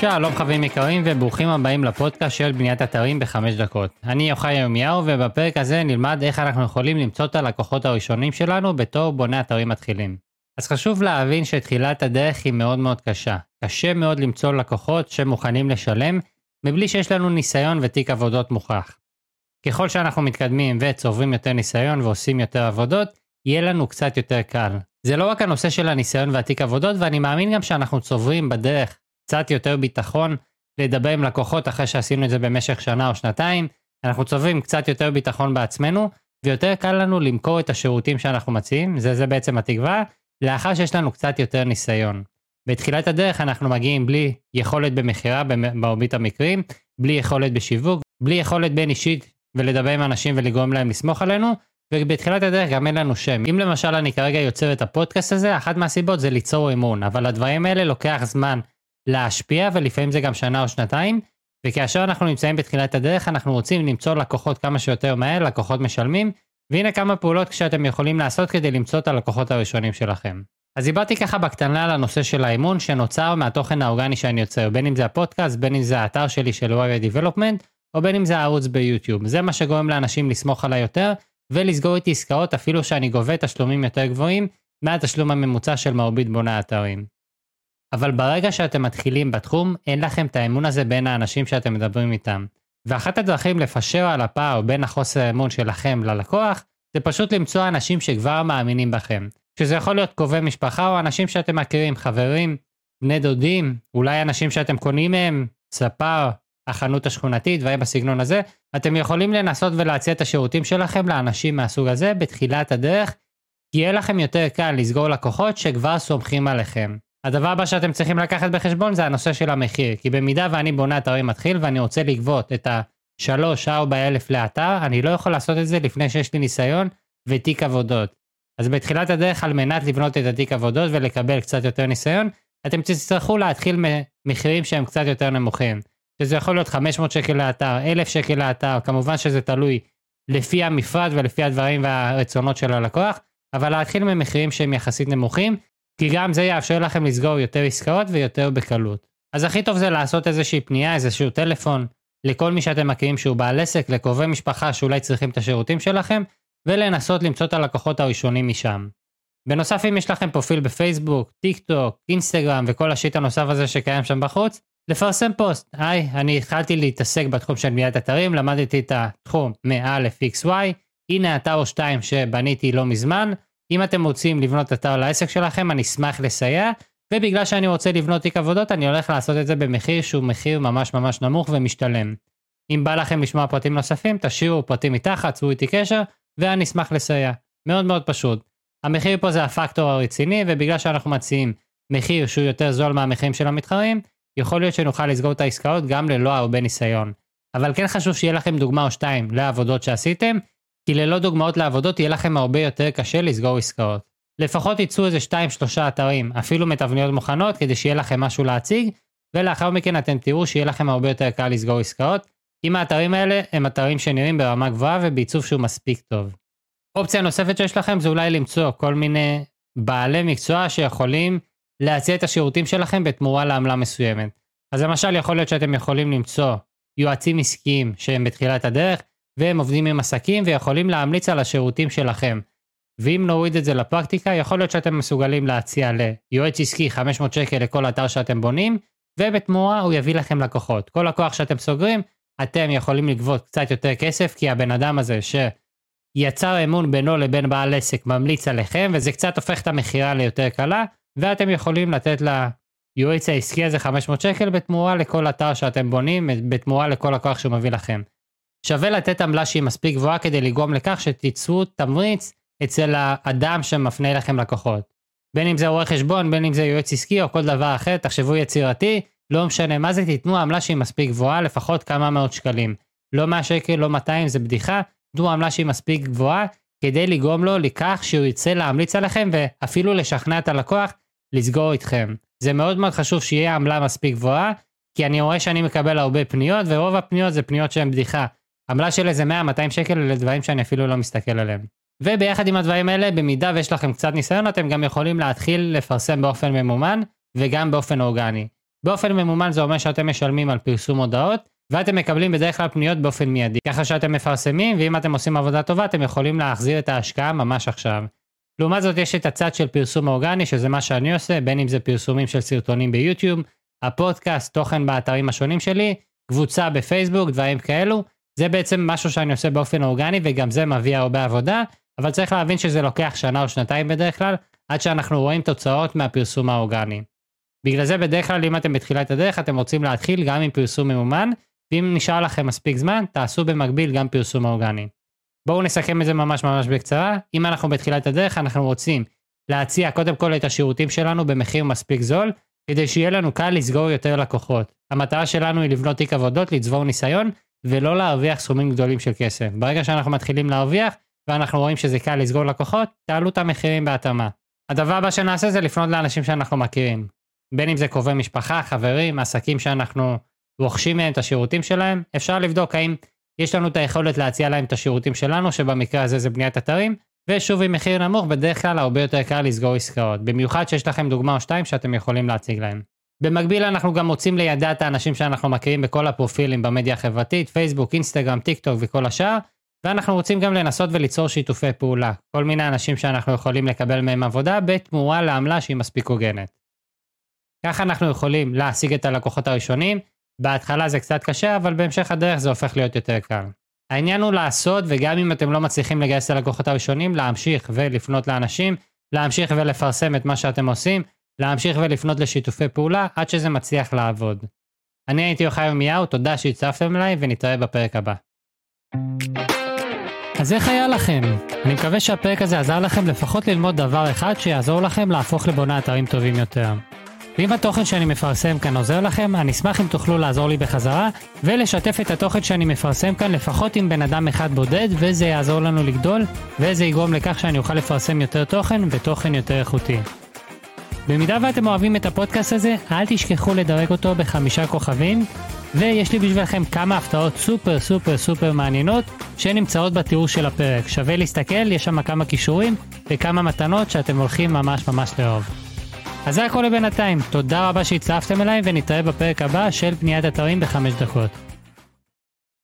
שלום חברים יקרים וברוכים הבאים לפודקאסט של בניית אתרים בחמש דקות. אני יוחאי ירמיהו ובפרק הזה נלמד איך אנחנו יכולים למצוא את הלקוחות הראשונים שלנו בתור בוני אתרים מתחילים. אז חשוב להבין שתחילת הדרך היא מאוד מאוד קשה. קשה מאוד למצוא לקוחות שמוכנים לשלם מבלי שיש לנו ניסיון ותיק עבודות מוכח. ככל שאנחנו מתקדמים וצוברים יותר ניסיון ועושים יותר עבודות, יהיה לנו קצת יותר קל. זה לא רק הנושא של הניסיון והתיק עבודות ואני מאמין גם שאנחנו צוברים בדרך קצת יותר ביטחון לדבר עם לקוחות אחרי שעשינו את זה במשך שנה או שנתיים, אנחנו צוברים קצת יותר ביטחון בעצמנו, ויותר קל לנו למכור את השירותים שאנחנו מציעים, זה, זה בעצם התקווה, לאחר שיש לנו קצת יותר ניסיון. בתחילת הדרך אנחנו מגיעים בלי יכולת במכירה במרבית המקרים, בלי יכולת בשיווק, בלי יכולת בין אישית ולדבר עם אנשים ולגרום להם לסמוך עלינו, ובתחילת הדרך גם אין לנו שם. אם למשל אני כרגע יוצר את הפודקאסט הזה, אחת מהסיבות זה ליצור אמון, אבל הדברים האלה לוקח זמן להשפיע ולפעמים זה גם שנה או שנתיים וכאשר אנחנו נמצאים בתחילת הדרך אנחנו רוצים למצוא לקוחות כמה שיותר מהר, לקוחות משלמים והנה כמה פעולות שאתם יכולים לעשות כדי למצוא את הלקוחות הראשונים שלכם. אז דיברתי ככה בקטנה על הנושא של האימון שנוצר מהתוכן האורגני שאני יוצר, בין אם זה הפודקאסט, בין אם זה האתר שלי של Warrior Development, או בין אם זה הערוץ ביוטיוב. זה מה שגורם לאנשים לסמוך עליי יותר, ולסגור איתי עסקאות אפילו שאני גובה תשלומים יותר גבוהים מהתשלום הממוצע של מרבית בוני האתרים. אבל ברגע שאתם מתחילים בתחום, אין לכם את האמון הזה בין האנשים שאתם מדברים איתם. ואחת הדרכים לפשר על הפער בין החוסר האמון שלכם ללקוח, זה פשוט למצוא אנשים שכבר מאמינים בכם. שזה יכול להיות קרובי משפחה או אנשים שאתם מכירים, חברים, בני דודים, אולי אנשים שאתם קונים מהם, ספר, החנות השכונתית, דברים בסגנון הזה, אתם יכולים לנסות ולהציע את השירותים שלכם לאנשים מהסוג הזה בתחילת הדרך, כי יהיה לכם יותר קל לסגור לקוחות שכבר סומכים עליכם. הדבר הבא שאתם צריכים לקחת בחשבון זה הנושא של המחיר, כי במידה ואני בונה אתרים מתחיל ואני רוצה לגבות את ה-3-4 אלף לאתר, אני לא יכול לעשות את זה לפני שיש לי ניסיון ותיק עבודות. אז בתחילת הדרך על מנת לבנות את התיק עבודות ולקבל קצת יותר ניסיון, אתם תצטרכו להתחיל ממחירים שהם קצת יותר נמוכים. שזה יכול להיות 500 שקל לאתר, 1,000 שקל לאתר, כמובן שזה תלוי לפי המפרט ולפי הדברים והרצונות של הלקוח, אבל להתחיל ממחירים שהם יחסית נמוכים, כי גם זה יאפשר לכם לסגור יותר עסקאות ויותר בקלות. אז הכי טוב זה לעשות איזושהי פנייה, איזשהו טלפון, לכל מי שאתם מכירים שהוא בעל עסק, לקרובי משפחה שאולי צריכים את השירותים שלכם, ולנסות למצוא את הלקוחות הראשונים משם. בנוסף אם יש לכם פרופיל בפייסבוק, טיק טוק, אינסטגרם וכל ה shit הנוסף הזה שקיים שם בחוץ, לפרסם פוסט. היי, אני התחלתי להתעסק בתחום של בניית אתרים, למדתי את התחום מ-א' XY, הנה אתר או שתיים שבניתי לא מזמן, אם אתם רוצים לבנות אתר לעסק שלכם, אני אשמח לסייע, ובגלל שאני רוצה לבנות תיק עבודות, אני הולך לעשות את זה במחיר שהוא מחיר ממש ממש נמוך ומשתלם. אם בא לכם לשמוע פרטים נוספים, תשאירו פרטים מתחת, צבו איתי קשר, ואני אשמח לסייע. מאוד מאוד פשוט. המחיר פה זה הפקטור הרציני, ובגלל שאנחנו מציעים מחיר שהוא יותר זול מהמחירים של המתחרים, יכול להיות שנוכל לסגור את העסקאות גם ללא הרבה ניסיון. אבל כן חשוב שיהיה לכם דוגמה או שתיים לעבודות שעשיתם, כי ללא דוגמאות לעבודות יהיה לכם הרבה יותר קשה לסגור עסקאות. לפחות ייצאו איזה 2-3 אתרים, אפילו מתבניות מוכנות, כדי שיהיה לכם משהו להציג, ולאחר מכן אתם תראו שיהיה לכם הרבה יותר קל לסגור עסקאות, אם האתרים האלה הם אתרים שנראים ברמה גבוהה ובעיצוב שהוא מספיק טוב. אופציה נוספת שיש לכם זה אולי למצוא כל מיני בעלי מקצוע שיכולים להציע את השירותים שלכם בתמורה לעמלה מסוימת. אז למשל יכול להיות שאתם יכולים למצוא יועצים עסקיים שהם בתחילת הדרך, והם עובדים עם עסקים ויכולים להמליץ על השירותים שלכם. ואם נוריד את זה לפרקטיקה, יכול להיות שאתם מסוגלים להציע ליועץ עסקי 500 שקל לכל אתר שאתם בונים, ובתמורה הוא יביא לכם לקוחות. כל לקוח שאתם סוגרים, אתם יכולים לגבות קצת יותר כסף, כי הבן אדם הזה שיצר אמון בינו לבין בעל עסק ממליץ עליכם, וזה קצת הופך את המכירה ליותר קלה, ואתם יכולים לתת ליועץ העסקי הזה 500 שקל בתמורה לכל אתר שאתם בונים, בתמורה לכל לקוח שהוא מביא לכם. שווה לתת עמלה שהיא מספיק גבוהה כדי לגרום לכך שתיצרו תמריץ אצל האדם שמפנה לכם לקוחות. בין אם זה רואה חשבון, בין אם זה יועץ עסקי או כל דבר אחר, תחשבו יצירתי, לא משנה מה זה, תיתנו עמלה שהיא מספיק גבוהה, לפחות כמה מאות שקלים. לא 100 שקל, לא 200, זה בדיחה, תנו עמלה שהיא מספיק גבוהה, כדי לגרום לו לכך שהוא יצא להמליץ עליכם ואפילו לשכנע את הלקוח לסגור איתכם. זה מאוד מאוד חשוב שיהיה עמלה מספיק גבוהה, כי אני רואה שאני מקבל הרבה פניות, ורוב הפניות זה פניות שהן בדיחה. עמלה של איזה 100-200 שקל לדברים שאני אפילו לא מסתכל עליהם. וביחד עם הדברים האלה, במידה ויש לכם קצת ניסיון, אתם גם יכולים להתחיל לפרסם באופן ממומן וגם באופן אורגני. באופן ממומן זה אומר שאתם משלמים על פרסום הודעות, ואתם מקבלים בדרך כלל פניות באופן מיידי, ככה שאתם מפרסמים, ואם אתם עושים עבודה טובה, אתם יכולים להחזיר את ההשקעה ממש עכשיו. לעומת זאת יש את הצד של פרסום אורגני, שזה מה שאני עושה, בין אם זה פרסומים של סרטונים ביוטיוב, הפודקאסט, תוכן באתרים השונים שלי, קבוצה בפייסבוק, דברים כאלו. זה בעצם משהו שאני עושה באופן אורגני, וגם זה מביא הרבה עבודה, אבל צריך להבין שזה לוקח שנה או שנתיים בדרך כלל, עד שאנחנו רואים תוצאות מהפרסום האורגני. בגלל זה בדרך כלל אם אתם בתחילת הדרך אתם רוצים להתחיל גם עם פרסום ממומן, ואם נשאר לכם מספיק זמן, תעשו במקביל גם פרסום אורגני. בואו נסכם את זה ממש ממש בקצרה. אם אנחנו בתחילת הדרך, אנחנו רוצים להציע קודם כל את השירותים שלנו במחיר מספיק זול, כדי שיהיה לנו קל לסגור יותר לקוחות. המטרה שלנו היא לבנות תיק עבודות, לצבור ניסיון, ולא להרוויח סכומים גדולים של כסף. ברגע שאנחנו מתחילים להרוויח, ואנחנו רואים שזה קל לסגור לקוחות, תעלו את המחירים בהתאמה. הדבר הבא שנעשה זה לפנות לאנשים שאנחנו מכירים. בין אם זה קרובי משפחה, חברים, עסקים שאנחנו רוכשים מהם את השירותים שלהם, אפשר לבדוק האם יש לנו את היכולת להציע להם את השירותים שלנו, שבמקרה הזה זה בניית אתרים, ושוב עם מחיר נמוך, בדרך כלל הרבה יותר קל לסגור עסקאות, במיוחד שיש לכם דוגמה או שתיים שאתם יכולים להציג להם. במקביל אנחנו גם רוצים לידע את האנשים שאנחנו מכירים בכל הפרופילים במדיה החברתית, פייסבוק, אינסטגרם, טיק טוק וכל השאר, ואנחנו רוצים גם לנסות וליצור שיתופי פעולה, כל מיני אנשים שאנחנו יכולים לקבל מהם עבודה בתמורה לעמלה שהיא מספיק הוגנת. ככה אנחנו יכולים להשיג את הלקוחות הראשונים, בהתחלה זה קצת קשה, אבל בהמשך הדרך זה הופך להיות יותר קל. העניין הוא לעשות, וגם אם אתם לא מצליחים לגייס את הלקוחות הראשונים, להמשיך ולפנות לאנשים, להמשיך ולפרסם את מה שאתם עושים, להמשיך ולפנות לשיתופי פעולה, עד שזה מצליח לעבוד. אני הייתי יוחאי ירמיהו, תודה שהצטרפתם אליי, ונתראה בפרק הבא. אז איך היה לכם? אני מקווה שהפרק הזה עזר לכם לפחות ללמוד דבר אחד שיעזור לכם להפוך לבונה אתרים טובים יותר. ואם התוכן שאני מפרסם כאן עוזר לכם, אני אשמח אם תוכלו לעזור לי בחזרה, ולשתף את התוכן שאני מפרסם כאן לפחות עם בן אדם אחד בודד, וזה יעזור לנו לגדול, וזה יגרום לכך שאני אוכל לפרסם יותר תוכן, ותוכן יותר איכותי. במידה ואתם אוהבים את הפודקאסט הזה, אל תשכחו לדרג אותו בחמישה כוכבים, ויש לי בשבילכם כמה הפתעות סופר סופר סופר מעניינות שנמצאות בתיאור של הפרק. שווה להסתכל, יש שם כמה כישורים וכמה מתנות שאתם הולכים ממש ממש לאהוב. אז זה הכל לבינתיים, תודה רבה שהצטרפתם אליי ונתראה בפרק הבא של בניית אתרים בחמש דקות.